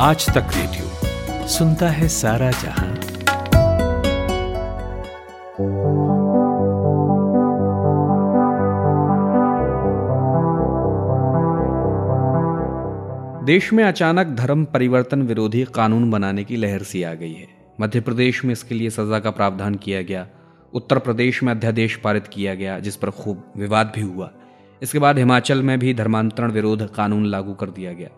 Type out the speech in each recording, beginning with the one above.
आज तक रेडियो सुनता है सारा जहाँ। देश में अचानक धर्म परिवर्तन विरोधी कानून बनाने की लहर सी आ गई है। मध्य प्रदेश में इसके लिए सजा का प्रावधान किया गया। उत्तर प्रदेश में अध्यादेश पारित किया गया, जिस पर खूब विवाद भी हुआ। इसके बाद हिमाचल में भी धर्मांतरण विरोध कानून लागू कर दिया गया।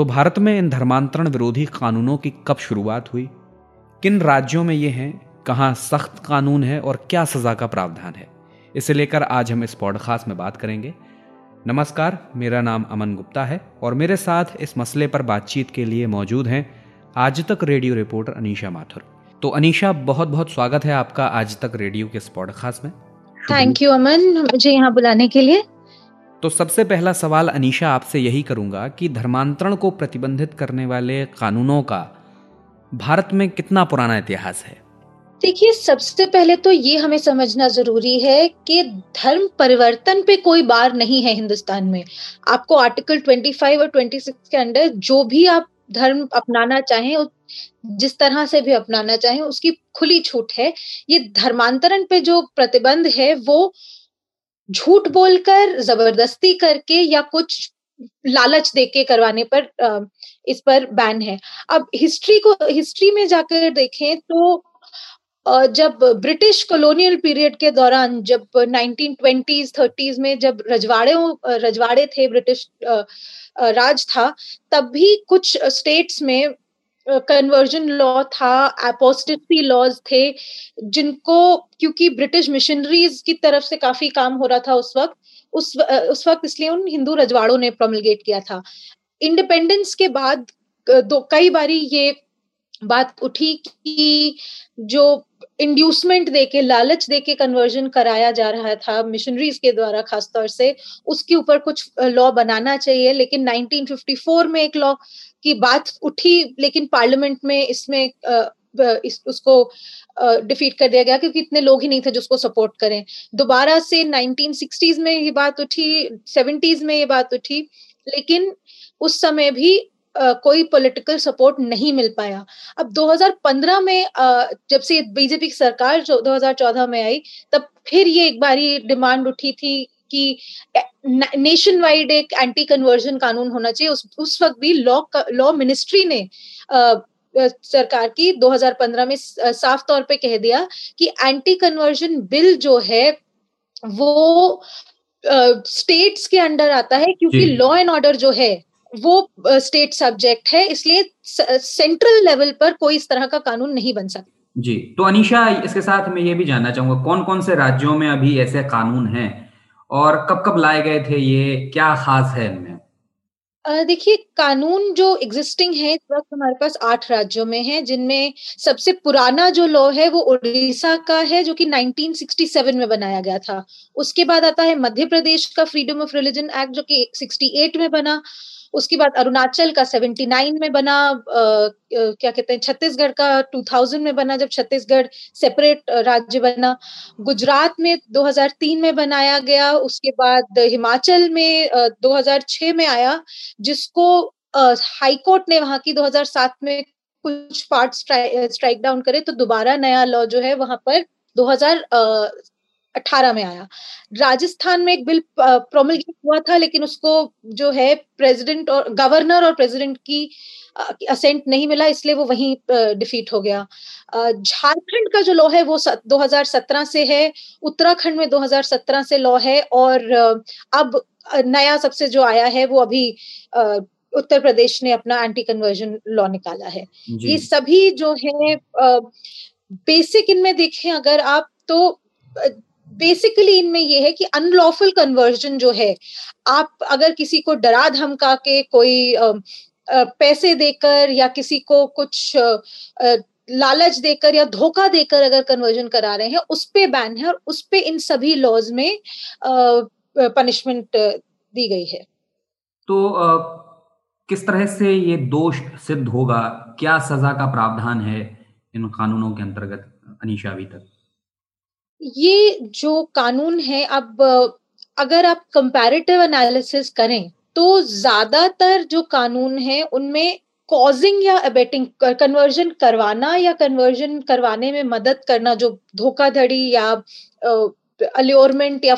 तो भारत में इन धर्मांतरण विरोधी कानूनों की कब शुरुआत हुई? किन राज्यों में ये हैं? कहाँ सख्त कानून है और क्या सजा का प्रावधान है? इसे लेकर आज हम इस पॉडकास्ट में बात करेंगे। नमस्कार, मेरा नाम अमन गुप्ता है और मेरे साथ इस मसले पर बातचीत के लिए मौजूद हैं आज तक रेडियो रिपोर्टर अनीशा माथुर। तो अनीशा बहुत बहुत स्वागत है आपका आज तक रेडियो के इस पॉडकास्ट में। Thank you Aman. मुझे यहाँ बुलाने के लिए। तो सबसे पहला सवाल अनीशा आपसे यही करूँगा कि धर्मांतरण को प्रतिबंधित करने वाले कानूनों का भारत में कितना पुराना इतिहास है? देखिए, सबसे पहले तो ये हमें समझना ज़रूरी है कि धर्म परिवर्तन पे कोई बार नहीं है हिंदुस्तान में। आपको आर्टिकल 25 और 26 के अंडर जो भी आप धर्म अपनाना चाहें जिस तरह से भी अपनाना चाहें, उसकी खुली छूट है। ये धर्मांतरण पे जो प्रतिबंध है, वो झूठ बोलकर ज़बरदस्ती करके या कुछ लालच देके करवाने पर इस पर बैन है। अब हिस्ट्री को हिस्ट्री में जाकर देखें तो जब ब्रिटिश कॉलोनियल पीरियड के दौरान, जब 1920s 30s में जब रजवाड़े रजवाड़े थे ब्रिटिश राज था, तब भी कुछ स्टेट्स में कन्वर्जन लॉ था एपोस्टेसी लॉज थे, जिनको, क्योंकि ब्रिटिश मिशनरीज की तरफ़ से काफ़ी काम हो रहा था उस वक्त, उस उस वक्त इसलिए उन हिंदू रजवाड़ों ने प्रोमलगेट किया था। इंडिपेंडेंस के बाद दो, कई बारी ये बात उठी कि जो इंड्यूसमेंट देके लालच देके कन्वर्जन कराया जा रहा था मिशनरीज के द्वारा खासतौर से उसके ऊपर कुछ लॉ बनाना चाहिए लेकिन 1954 में एक लॉ की बात उठी लेकिन पार्लियामेंट में इसमें इस, उसको डिफीट कर दिया गया क्योंकि इतने लोग ही नहीं थे जिसको सपोर्ट करें। दोबारा से 1960s में ये बात उठी 70s में ये बात उठी लेकिन उस समय भी Uh, कोई पॉलिटिकल सपोर्ट नहीं मिल पाया। अब 2015 में uh, जब से बीजेपी की सरकार जो 2014 में आई तब फिर ये एक बारी डिमांड उठी थी कि नेशन वाइड एक एंटी कन्वर्जन कानून होना चाहिए। उस उस वक्त भी लॉ लॉ मिनिस्ट्री ने सरकार की 2015 में साफ़ तौर पे कह दिया कि एंटी कन्वर्जन बिल जो है वो स्टेट्स के अंडर आता है क्योंकि लॉ एंड ऑर्डर जो है वो स्टेट सब्जेक्ट है, इसलिए सेंट्रल लेवल पर कोई इस तरह का कानून नहीं बन सकता। जी तो अनिशा, इसके साथ मैं ये भी जानना चाहूँगा कौन कौन से राज्यों में अभी ऐसे कानून हैं? और कब कब लाए गए थे ये, क्या खास है इनमें? देखिए कानून जो एग्जिस्टिंग है इस वक्त हमारे पास आठ राज्यों में है जिनमें सबसे पुराना जो लॉ है वो उड़ीसा का है जो कि 1967 में बनाया गया था। उसके बाद आता है मध्य प्रदेश का फ्रीडम ऑफ़ रिलीजन एक्ट जो कि 68 में बना। उसके बाद अरुणाचल का 79 में बना। आ, क्या कहते हैं छत्तीसगढ़ का 2000 में बना जब छत्तीसगढ़ सेपरेट राज्य बना। गुजरात में 2003 में बनाया गया। उसके बाद हिमाचल में आ, 2006 में आया। जिसको हाई कोर्ट ने वहाँ की 2007 में कुछ पार्ट स्ट्राइक डाउन करे तो दोबारा नया लॉ जो है वहाँ पर 2018 में आया। राजस्थान में एक बिल प्रोमलगेट हुआ था, लेकिन उसको जो है प्रेसिडेंट और गवर्नर और प्रेसिडेंट की असेंट नहीं मिला, इसलिए वो वहीं डिफीट हो गया। झारखंड का जो लॉ है वो 2017 से है, उत्तराखंड में 2017 से लॉ है, और अब नया सबसे जो आया है वो अभी उत्तर प्रदेश ने अपना एंटी कन्वर्जन लॉ निकाला है। ये सभी जो है बेसिक इनमें देखें अगर आप तो बेसिकली इनमें ये है कि अनलॉफुल कन्वर्जन जो है आप अगर किसी को डरा धमका के कोई पैसे देकर या किसी को कुछ लालच देकर या धोखा देकर अगर कन्वर्जन करा रहे हैं उस पे बैन है और उस पे इन सभी लॉज में पनिशमेंट दी गई है। तो किस तरह से ये दोष सिद्ध होगा? क्या सजा का प्रावधान है इन कानूनों के अंतर्गत अनिशा अभी तक? ये जो कानून है अब अगर आप कंपैरेटिव एनालिसिस करें तो ज़्यादातर जो कानून है उनमें कॉजिंग या अबेटिंग कन्वर्जन करवाना या कन्वर्जन करवाने में मदद करना जो धोखाधड़ी या अल्योरमेंट या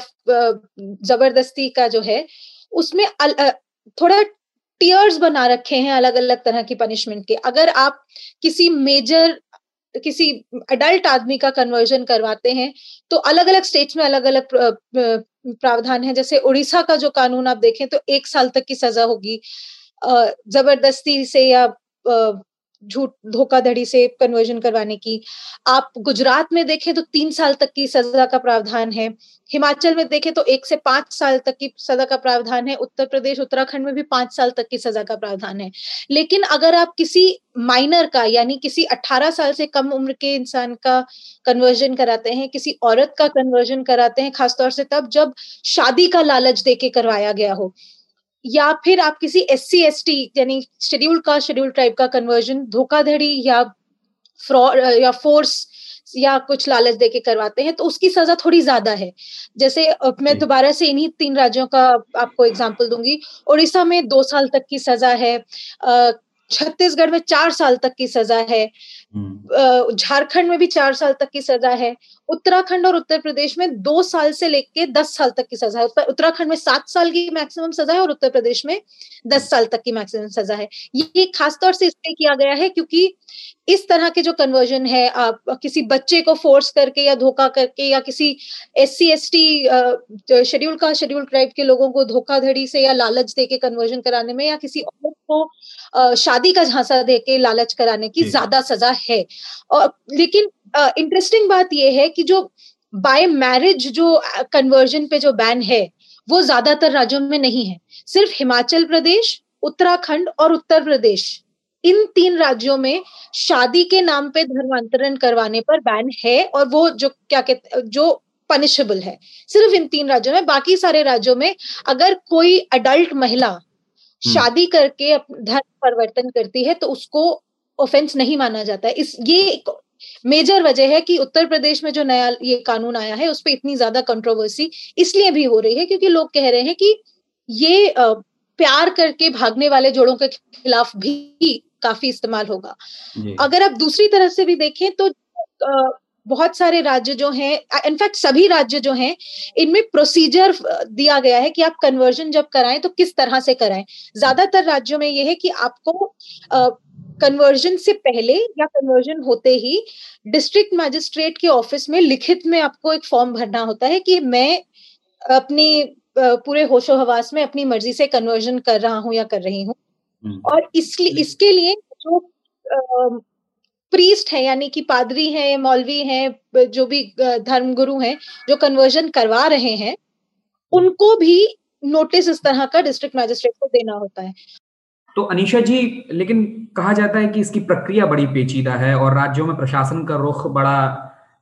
ज़बरदस्ती का जो है उसमें अल, थोड़ा टीयर्स बना रखे हैं अलग अलग तरह की पनिशमेंट के। अगर आप किसी मेजर किसी अडल्ट आदमी का कन्वर्जन करवाते हैं तो अलग अलग स्टेट्स में अलग अलग प्रावधान है। जैसे उड़ीसा का जो कानून आप देखें तो एक साल तक की सजा होगी। ज़बरदस्ती से या झूठ, धोखाधड़ी से कन्वर्जन करवाने की। आप गुजरात में देखें तो तीन साल तक की सजा का प्रावधान है। हिमाचल में देखें तो एक से पाँच साल तक की सजा का प्रावधान है। उत्तर प्रदेश, उत्तराखंड में भी पाँच साल तक की सजा का प्रावधान है। लेकिन अगर आप किसी माइनर का, यानी किसी अट्ठारह साल से कम उम्र के इंसान का कन्वर्जन कराते हैं, किसी औरत का कन्वर्जन कराते हैं, खासतौर से तब जब शादी का लालच देके करवाया गया हो या फिर आप किसी एस सी एस टी यानी शेड्यूल का शेड्यूल ट्राइब का कन्वर्जन धोखाधड़ी या फ्रॉड या फोर्स या कुछ लालच देके करवाते हैं तो उसकी सजा थोड़ी ज़्यादा है। जैसे मैं दोबारा से इन्हीं तीन राज्यों का आपको एग्ज़ाम्पल दूँगी। उड़ीसा में दो साल तक की सजा है छत्तीसगढ़ में चार साल तक की सजा है। हम्म। झारखंड में भी चार साल तक की सजा है। उत्तराखंड और उत्तर प्रदेश में दो साल से लेके दस साल तक की सजा है। उत्तराखंड में सात साल की मैक्सिमम सजा है और उत्तर प्रदेश में दस साल तक की मैक्सिमम सजा है। ये खासतौर से इसलिए किया गया है क्योंकि इस तरह के जो कन्वर्जन है आप किसी बच्चे को फोर्स करके या धोखा करके या किसी S C S T schedule का शेड्यूल ट्राइब के लोगों को धोखाधड़ी से या लालच दे के कन्वर्जन कराने में या किसी औरत को शादी का झांसा दे के लालच कराने की ज़्यादा सजा है। और लेकिन इंटरेस्टिंग बात यह है कि जो बाय मैरिज जो कन्वर्जन पे जो बैन है वो ज़्यादातर राज्यों में नहीं है। सिर्फ़ हिमाचल प्रदेश उत्तराखंड और उत्तर प्रदेश इन तीन राज्यों में शादी के नाम पे धर्मांतरण करवाने पर बैन है और वो जो क्या कहते जो पनिशेबल है। सिर्फ़ इन तीन राज्यों में बाकी सारे राज्यों में अगर कोई अडल्ट महिला। शादी करके धर्म परिवर्तन करती है तो उसको ऑफेंस नहीं माना जाता है। इस ये एक मेजर वजह है कि उत्तर प्रदेश में जो नया ये कानून आया है उस पर इतनी ज़्यादा कंट्रोवर्सी इसलिए भी हो रही है क्योंकि लोग कह रहे हैं कि ये प्यार करके भागने वाले जोड़ों के खिलाफ भी काफ़ी इस्तेमाल होगा। अगर आप दूसरी तरह से भी देखें तो बहुत सारे राज्य जो हैं इनफैक्ट सभी राज्य जो हैं इनमें प्रोसीजर दिया गया है कि आप कन्वर्जन जब कराएँ तो किस तरह से कराएँ। ज़्यादातर राज्यों में यह है कि आपको कन्वर्जन से पहले या कन्वर्जन होते ही डिस्ट्रिक्ट मैजिस्ट्रेट के ऑफ़िस में लिखित में आपको एक फॉर्म भरना होता है कि मैं अपनी पूरे होशो हवास में अपनी मर्ज़ी से कन्वर्जन कर रहा हूँ या कर रही हूँ। हम्म। और इसलिए इसके लिए जो प्रीस्ट है, यानी कि पादरी हैं, मौलवी हैं जो भी धर्मगुरु हैं, जो कन्वर्जन करवा रहे हैं, उनको भी नोटिस इस तरह का डिस्ट्रिक्ट मैजिस्ट्रेट को देना होता है। तो अनिशा जी, लेकिन कहा जाता है कि इसकी प्रक्रिया बड़ी पेचीदा है और राज्यों में प्रशासन का रुख बड़ा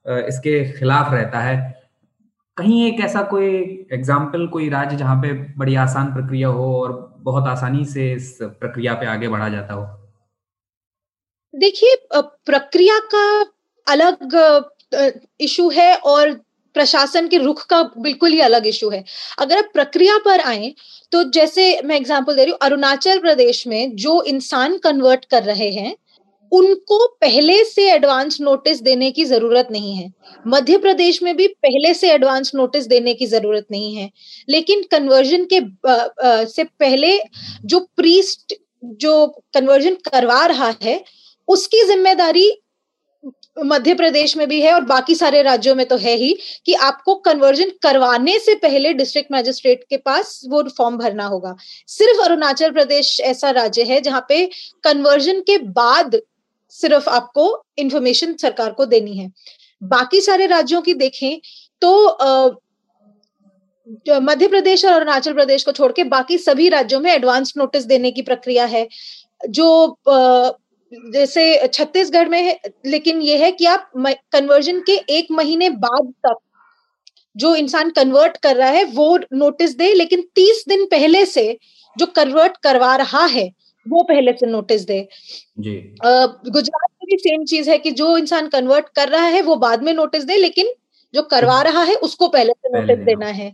इसके खिलाफ रहता है। कहीं एक ऐसा कोई एग्ज़ाम्पल कोई राज्य जहाँ पे बड़ी आसान प्रक्रिया हो और बहुत आसानी से इस प्रक्रिया पे आगे बढ़ा जाता हो? देखिए प्रक्रिया का अलग इशू है और प्रशासन के रुख का बिल्कुल ही अलग इशू है। अगर आप प्रक्रिया पर आए तो जैसे मैं एग्जांपल दे रही हूँ अरुणाचल प्रदेश में जो इंसान कन्वर्ट कर रहे हैं उनको पहले से एडवांस नोटिस देने की ज़रूरत नहीं है। मध्य प्रदेश में भी पहले से एडवांस नोटिस देने की ज़रूरत नहीं है। लेकिन कन्वर्जन के आ, आ, से पहले जो प्रीस्ट जो कन्वर्जन करवा रहा है उसकी ज़िम्मेदारी मध्य प्रदेश में भी है और बाकी सारे राज्यों में तो है ही कि आपको कन्वर्जन करवाने से पहले डिस्ट्रिक्ट मैजिस्ट्रेट के पास वो फॉर्म भरना होगा। सिर्फ़ अरुणाचल प्रदेश ऐसा राज्य है जहाँ पे कन्वर्जन के बाद सिर्फ़ आपको इंफॉर्मेशन सरकार को देनी है। बाकी सारे राज्यों की देखें तो मध्य प्रदेश और अरुणाचल प्रदेश को छोड़ के बाकी सभी राज्यों में एडवांस नोटिस देने की प्रक्रिया है, जो जैसे छत्तीसगढ़ में है लेकिन ये है कि आप कन्वर्जन के एक महीने बाद तक जो इंसान कन्वर्ट कर रहा है वो नोटिस दे लेकिन तीस दिन पहले से जो कन्वर्ट करवा रहा है वो पहले से नोटिस दे। जी। गुजरात में भी सेम चीज़ है कि जो इंसान कन्वर्ट कर रहा है वो बाद में नोटिस दे लेकिन जो करवा हम्म। रहा है उसको पहले से नोटिस देना है।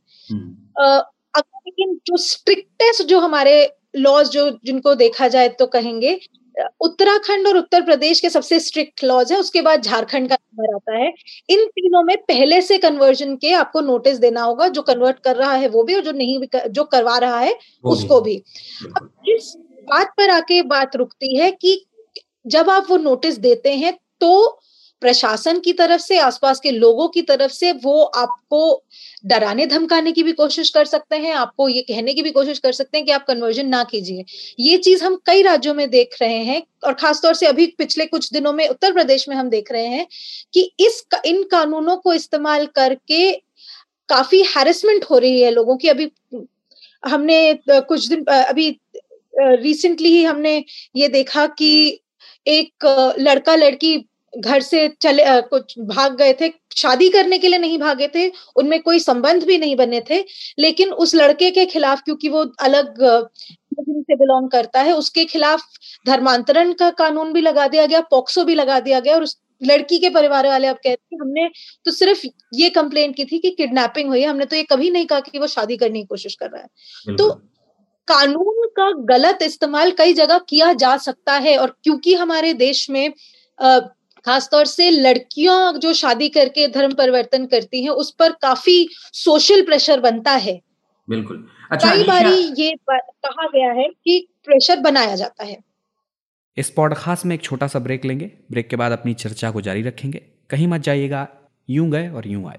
अगर लेकिन जो स्ट्रिक्टेस्ट जो हमारे लॉज जो जिनको देखा जाए तो कहेंगे उत्तराखंड और उत्तर प्रदेश के सबसे स्ट्रिक्ट लॉज है उसके बाद झारखंड का नंबर आता है। इन तीनों में पहले से कन्वर्जन के आपको नोटिस देना होगा जो कन्वर्ट कर रहा है वो भी और जो नहीं भी कर, जो करवा रहा है उसको भी। अब इस बात पर आके बात रुकती है कि जब आप वो नोटिस देते हैं तो प्रशासन की तरफ़ से, आसपास के लोगों की तरफ़ से वो आपको डराने, धमकाने की भी कोशिश कर सकते हैं, आपको ये कहने की भी कोशिश कर सकते हैं कि आप कन्वर्जन ना कीजिए। ये चीज़ हम कई राज्यों में देख रहे हैं और खासतौर से अभी पिछले कुछ दिनों में उत्तर प्रदेश में हम देख रहे हैं कि इस इन कानूनों को इस्तेमाल करके काफ़ी हैरेसमेंट हो रही है लोगों की। अभी, हमने कुछ दिन अभी रिसेंटली ही हमने ये देखा कि एक लड़का लड़की घर से चले कुछ भाग गए थे शादी करने के लिए नहीं भागे थे उनमें कोई संबंध भी नहीं बने थे लेकिन उस लड़के के खिलाफ क्योंकि वो अलग से बिलोंग करता है उसके खिलाफ धर्मांतरण का कानून भी लगा दिया गया पॉक्सो भी लगा दिया गया और उस लड़की के परिवार वाले अब कहते हैं हमने तो सिर्फ़ ये कंप्लेन की थी कि किडनैपिंग हुई है हमने तो ये कभी नहीं कहा कि वो शादी करने की कोशिश कर रहा है। तो कानून का गलत इस्तेमाल कई जगह किया जा सकता है और क्योंकि हमारे देश में खासतौर से लड़कियाँ जो शादी करके धर्म परिवर्तन करती हैं उस पर काफ़ी सोशल प्रेशर बनता है। बिल्कुल। अच्छा कई बार ये कहा गया है कि प्रेशर बनाया जाता है। इस पॉडकास्ट में एक छोटा सा ब्रेक लेंगे। ब्रेक के बाद अपनी चर्चा को जारी रखेंगे। कहीं मत जाइएगा। यूँ गए और यूँ आए।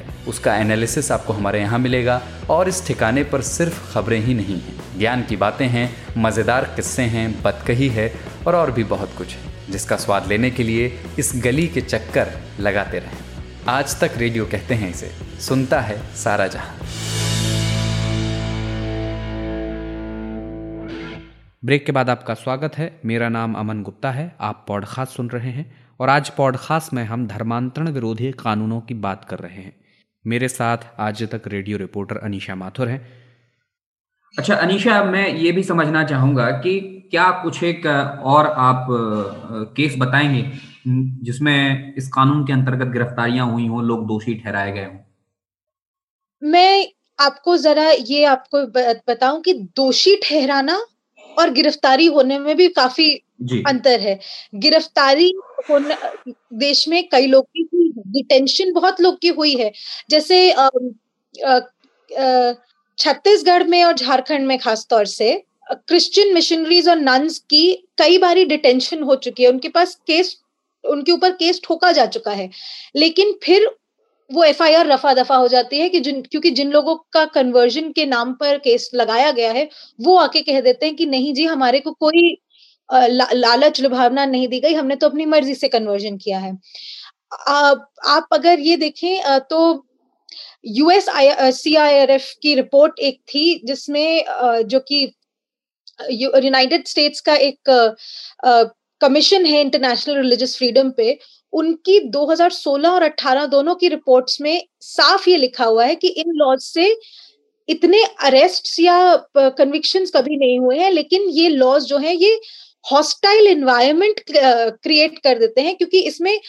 उसका एनालिसिस आपको हमारे यहाँ मिलेगा। और इस ठिकाने पर सिर्फ़ खबरें ही नहीं हैं। ज्ञान की बातें हैं, मज़ेदार किस्से हैं बतकही है और और भी बहुत कुछ है, जिसका स्वाद लेने के लिए इस गली के चक्कर लगाते रहें। आज तक रेडियो कहते हैं इसे, सुनता है सारा जहाँ। ब्रेक के बाद आपका स्वागत है। मेरा नाम अमन गुप्ता है। आप पॉडकास्ट सुन रहे हैं। और आज पॉडकास्ट में हम धर्मांतरण विरोधी कानूनों की बात कर रहे हैं। मेरे साथ आज तक रेडियो रिपोर्टर अनीशा माथुर हैं। अच्छा अनीशा मैं ये भी समझना चाहूँगा कि क्या कुछ एक और आप केस बताएँगे जिसमें इस कानून के अंतर्गत गिरफ्तारियाँ हुई हो लोग दोषी ठहराए गए हों? मैं आपको जरा ये आपको बताऊँ कि दोषी ठहराना और गिरफ्तारी होने में भी काफ़ी अंतर है। गिरफ्तारी देश में कई लोग की हुई है। डिटेंशन बहुत लोग की हुई है। जैसे छत्तीसगढ़ में और झारखंड में खासतौर से क्रिश्चियन मिशनरीज और नन्स की कई बारी डिटेंशन हो चुकी है। उनके पास केस उनके ऊपर केस ठोका जा चुका है। लेकिन फिर वो एफ़ आई आर रफा दफ़ा हो जाती है कि जिन, क्योंकि जिन लोगों का कन्वर्जन के नाम पर केस लगाया गया है, वो आके कह देते हैं कि, नहीं जी, हमारे को कोई ला, लालच लुभावना नहीं दी गई। हमने तो अपनी मर्ज़ी से कन्वर्जन किया है। आ, आप अगर ये देखें तो US C I R F की रिपोर्ट एक थी जिसमें जो कि यूनाइटेड स्टेट्स का एक कमीशन है इंटरनेशनल रिलीजियस फ्रीडम पे। उनकी 2016 और 18 दोनों की रिपोर्ट्स में साफ़ ये लिखा हुआ है कि इन लॉज से इतने अरेस्ट या कन्विक्शंस कभी नहीं हुए हैं लेकिन ये लॉज जो है ये हॉस्टाइल इन्वायरमेंट क्रिएट कर देते हैं क्योंकि इसमें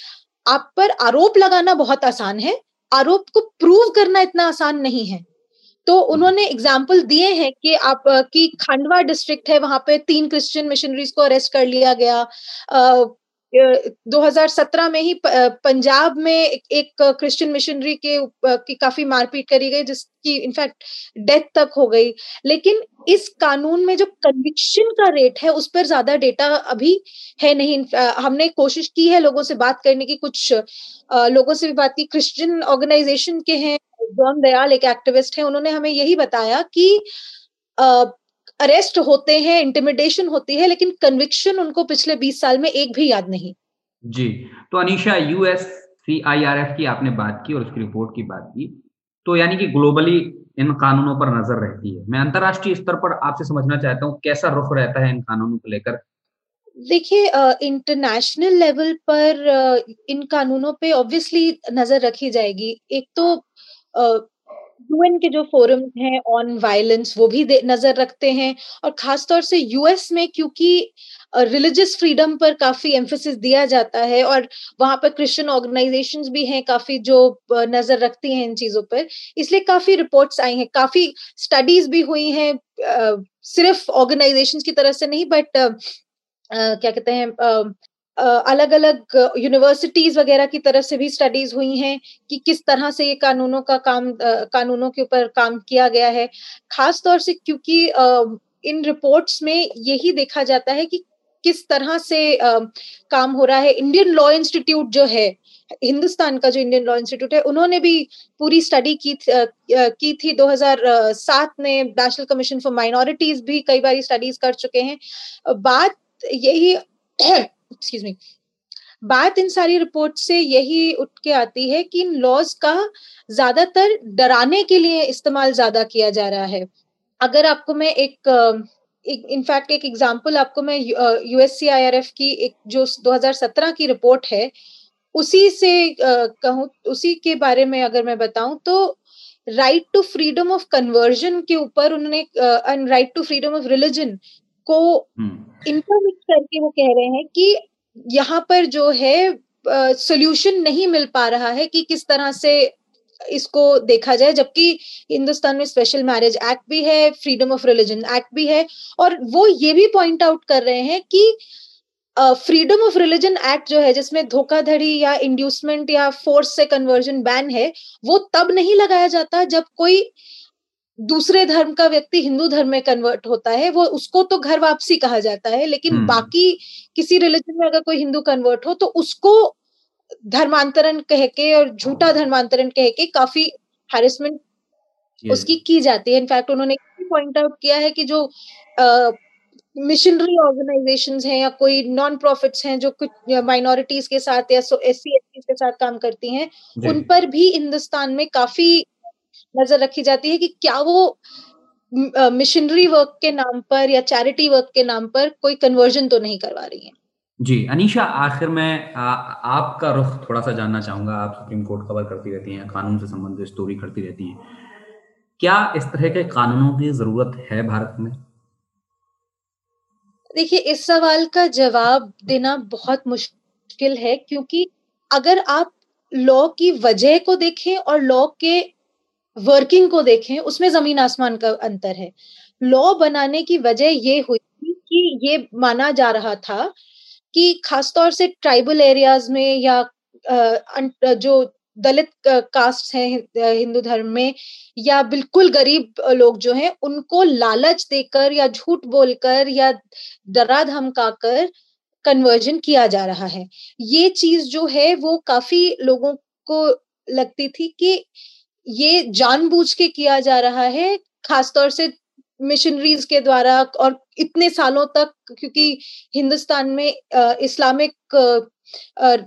आप पर आरोप लगाना बहुत आसान है। आरोप को प्रूव करना इतना आसान नहीं है। तो उन्होंने एग्ज़ाम्पल दिए हैं कि आप की खांडवा डिस्ट्रिक्ट है वहाँ पे तीन क्रिश्चियन मिशनरीज को अरेस्ट कर लिया गया। 2017 में ही पंजाब में एक क्रिश्चियन मिशनरी के की काफ़ी मारपीट करी गई, जिसकी इनफैक्ट डेथ तक हो गई। लेकिन इस कानून में जो कन्विक्शन का रेट है, उस पर ज़्यादा डेटा अभी है नहीं। हमने कोशिश की है लोगों से बात करने की, कुछ लोगों से भी बात की। क्रिश्चियन ऑर्गेनाइजेशन के हैं, जॉन दयाल एक एक्टिविस्ट है, उन्होंने हमें यही बताया कि अरेस्ट होते हैं इंटिमिडेशन होती है लेकिन कन्विक्शन उनको पिछले बीस साल में एक भी याद नहीं। जी तो Anisha US C I R F की आपने बात की और उसकी रिपोर्ट की बात की तो यानी कि ग्लोबली इन कानूनों पर नज़र रहती है। मैं अंतरराष्ट्रीय स्तर पर आपसे समझना चाहता हूँ कैसा रुख रहता है इन कानूनों को लेकर? देखिए इंटरनेशनल लेवल पर uh, इन कानूनों पे ऑब्वियसली नज़र रखी जाएगी। एक तो यूएन के जो फोरम हैं ऑन वायलेंस वो भी नज़र रखते हैं और खासतौर से यूएस में क्योंकि रिलीजियस फ्रीडम पर काफ़ी एम्फोसिस दिया जाता है और वहाँ पर क्रिश्चियन ऑर्गेनाइजेशंस भी हैं काफ़ी जो नज़र रखती हैं इन चीज़ों पर। इसलिए काफ़ी रिपोर्ट्स आई हैं, काफ़ी स्टडीज़ भी हुई हैं सिर्फ़ ऑर्गेनाइजेशंस की तरफ़ से नहीं बट क्या कहते हैं अलग अलग यूनिवर्सिटीज वगैरह की तरफ़ से भी स्टडीज़ हुई हैं कि किस तरह से ये कानूनों का काम कानूनों के ऊपर काम किया गया है। खास तौर से क्योंकि इन रिपोर्ट्स में यही देखा जाता है कि किस तरह से काम हो रहा है। इंडियन लॉ इंस्टीट्यूट जो है हिंदुस्तान का जो इंडियन लॉ इंस्टीट्यूट है उन्होंने भी पूरी स्टडी की थी, की थी। 2007 में नेशनल कमीशन फॉर माइनॉरिटीज भी कई बार स्टडीज़ कर चुके हैं। बात यही एक्सक्यूज मी बात इन सारी रिपोर्ट से यही उठ के आती है कि इन लॉज का ज़्यादातर डराने के लिए इस्तेमाल ज़्यादा किया जा रहा है। अगर आपको मैं एक इनफैक्ट एक एग्जांपल आपको मैं यूएससीआईआरएफ की एक जो 2017 की रिपोर्ट है, उसी से कहूँ, उसी के बारे में अगर मैं बताऊँ तो right to freedom of conversion के ऊपर उन्होंने right to freedom of religion को इंटरमिक्स हम्म। करके वो कह रहे हैं कि यहाँ पर जो है सोल्यूशन uh, नहीं मिल पा रहा है कि किस तरह से इसको देखा जाए जबकि हिंदुस्तान में स्पेशल मैरिज एक्ट भी है फ्रीडम ऑफ़ रिलीजन एक्ट भी है और वो ये भी पॉइंट आउट कर रहे हैं कि फ्रीडम ऑफ़ रिलीजन एक्ट जो है जिसमें धोखाधड़ी या इंड्यूसमेंट या फोर्स से कन्वर्जन बैन है वो तब नहीं लगाया जाता जब कोई दूसरे धर्म का व्यक्ति हिंदू धर्म में कन्वर्ट होता है वो उसको तो घर वापसी कहा जाता है लेकिन hmm. बाकी किसी रिलीजन में अगर कोई हिंदू कन्वर्ट हो तो उसको धर्मांतरण कह के और झूठा धर्मांतरण कह के काफ़ी हैरेसमेंट उसकी की जाती है। इनफैक्ट उन्होंने पॉइंट आउट किया है कि जो मिशनरी ऑर्गेनाइजेशन हैं या कोई नॉन प्रॉफिट्स हैं जो कुछ माइनॉरिटीज के साथ या एस सी के साथ काम करती हैं उन पर भी हिंदुस्तान में काफ़ी नज़र रखी जाती है कि क्या वो मिशनरी वर्क के नाम पर या चैरिटी वर्क के नाम पर कोई कन्वर्जन तो नहीं करवा रही है। जी अनीशा आखिर में आ, आपका रुख थोड़ा सा जानना चाहूँगा। आप सुप्रीम कोर्ट कवर करती रहती हैं कानून से संबंधित स्टोरी करती रहती हैं। क्या इस तरह के कानूनों की ज़रूरत है भारत में? देखिए इस सवाल का जवाब देना बहुत मुश्किल है क्योंकि अगर आप लॉ की वजह को देखें और लॉ के वर्किंग को देखें, उसमें ज़मीन आसमान का अंतर है। लॉ बनाने की वजह ये हुई कि ये माना जा रहा था कि खासतौर से ट्राइबल एरियाज़ में या जो दलित कास्ट हैं हिंदू धर्म में या बिल्कुल गरीब लोग जो हैं, उनको लालच देकर या झूठ बोलकर या डरा धमकाकर कन्वर्जन किया जा रहा है। ये चीज़ जो है, वो काफ़ी लोगों को लगती थी कि ये जानबूझ के किया जा रहा है, खासतौर से मिशनरीज के द्वारा और इतने सालों तक, क्योंकि हिंदुस्तान में इस्लामिक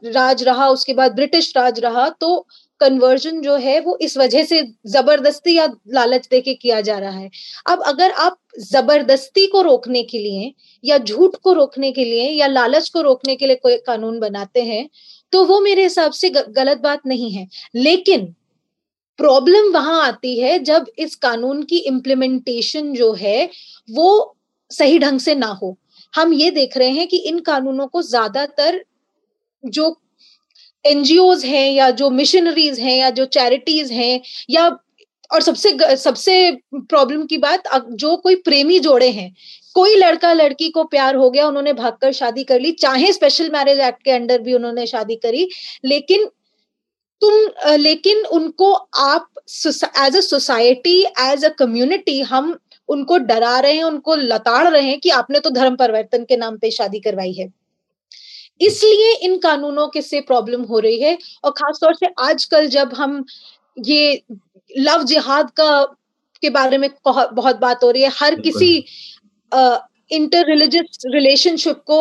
राज रहा, उसके बाद ब्रिटिश राज रहा तो कन्वर्जन जो है वो इस वजह से ज़बरदस्ती या लालच दे के किया जा रहा है। अब अगर आप ज़बरदस्ती को रोकने के लिए या झूठ को रोकने के लिए या लालच को रोकने के लिए कोई कानून बनाते हैं तो वो मेरे हिसाब से गलत बात नहीं है। लेकिन प्रॉब्लम वहाँ आती है जब इस कानून की इम्प्लीमेंटेशन जो है, वो सही ढंग से ना हो। हम ये देख रहे हैं कि इन कानूनों को ज़्यादातर जो एनजीओ हैं या जो मिशनरीज हैं या जो चैरिटीज हैं या, और सबसे सबसे प्रॉब्लम की बात जो कोई प्रेमी जोड़े हैं, कोई लड़का लड़की को प्यार हो गया, उन्होंने भागकर शादी कर ली, चाहे स्पेशल मैरिज एक्ट के अंडर भी उन्होंने शादी करी, लेकिन तुम लेकिन उनको आप as a society as a community हम उनको डरा रहे हैं उनको लताड़ रहे हैं कि आपने तो धर्म परिवर्तन के नाम पे शादी करवाई है। इसलिए इन कानूनों के से प्रॉब्लम हो रही है और खासतौर से आजकल जब हम ये लव जिहाद का के बारे में बहुत बात हो रही है हर किसी इंटर रिलीजियस रिलेशनशिप को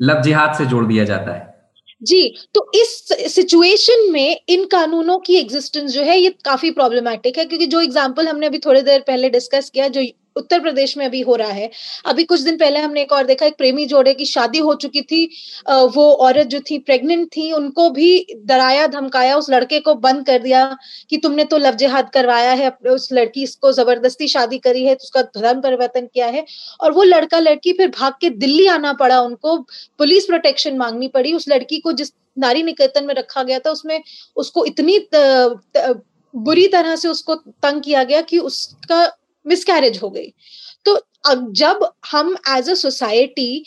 लव जिहाद से जोड़ दिया जाता है। जी तो इस सिचुएशन में इन कानूनों की एग्जिस्टेंस जो है, ये काफ़ी प्रॉब्लमेटिक है, क्योंकि जो एग्जांपल हमने अभी थोड़ी देर पहले डिस्कस किया, जो उत्तर प्रदेश में अभी हो रहा है। अभी कुछ दिन पहले हमने एक और देखा, एक प्रेमी जोड़े की शादी हो चुकी थी। वो औरत जो थी प्रेग्नेंट थी, उनको भी डराया, धमकाया, उस लड़के को बंद कर दिया कि तुमने तो लव जिहाद करवाया है उस लड़की, इसको ज़बरदस्ती शादी करी है तो उसका धर्म परिवर्तन किया है। और वो लड़का लड़की फिर भाग के दिल्ली आना पड़ा उनको, पुलिस प्रोटेक्शन मांगनी पड़ी। उस लड़की को जिस नारी निकेतन में रखा गया था, उसमें उसको इतनी बुरी तरह से उसको तंग किया गया कि उसका मिसकैरेज हो गई। तो जब हम एज अ सोसाइटी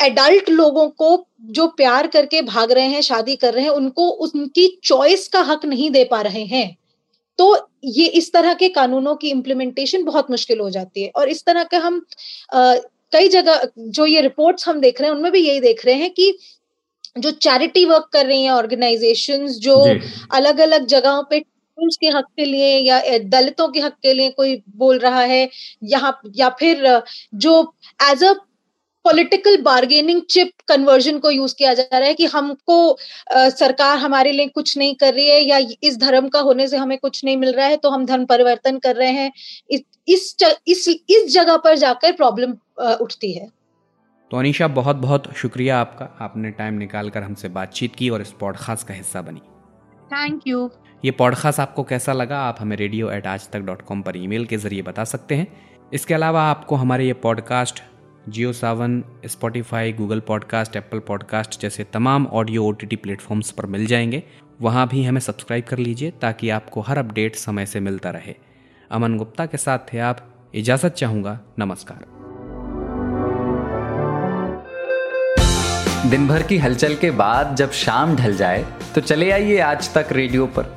एडल्ट लोगों को जो प्यार करके भाग रहे हैं शादी कर रहे हैं उनको उनकी चॉइस का हक नहीं दे पा रहे हैं तो ये इस तरह के कानूनों की इम्प्लीमेंटेशन बहुत मुश्किल हो जाती है। और इस तरह का हम आ, कई जगह जो ये रिपोर्ट्स हम देख रहे हैं उनमें भी यही देख रहे हैं कि जो चैरिटी वर्क कर रही हैं ऑर्गेनाइजेशंस जो अलग अलग जगहों पे के हक के लिए या दलितों के हक के लिए कोई बोल रहा है यहाँ या फिर जो as a political bargaining chip conversion को यूज़ किया जा रहा है कि हमको आ, सरकार हमारे लिए कुछ नहीं कर रही है या इस धर्म का होने से हमें कुछ नहीं मिल रहा है तो हम धर्म परिवर्तन कर रहे हैं। इस इस इस, इस जगह पर जाकर प्रॉब्लम उठती है। तो अनिशा बहुत बहुत शुक्रिया आपका। आपने टाइम निकाल कर हमसे बातचीत की और इस पॉडकास्ट का हिस्सा बनी। थैंक यू ये पॉडकास्ट आपको कैसा लगा? आप हमें रेडियो एट आज तक डॉट कॉम पर ईमेल के ज़रिए बता सकते हैं। इसके अलावा आपको हमारे ये podcast Jio Saavn Spotify Google podcast Apple podcast जैसे तमाम ऑडियो ओ टी प्लेटफॉर्म्स पर मिल जाएँगे। वहाँ भी हमें सब्सक्राइब कर लीजिए ताकि आपको हर अपडेट समय से मिलता रहे। अमन गुप्ता के साथ थे आप। इजाज़त चाहूँगा। नमस्कार। दिन भर की हलचल के बाद जब शाम ढल जाए तो चले आइए आज तक रेडियो पर।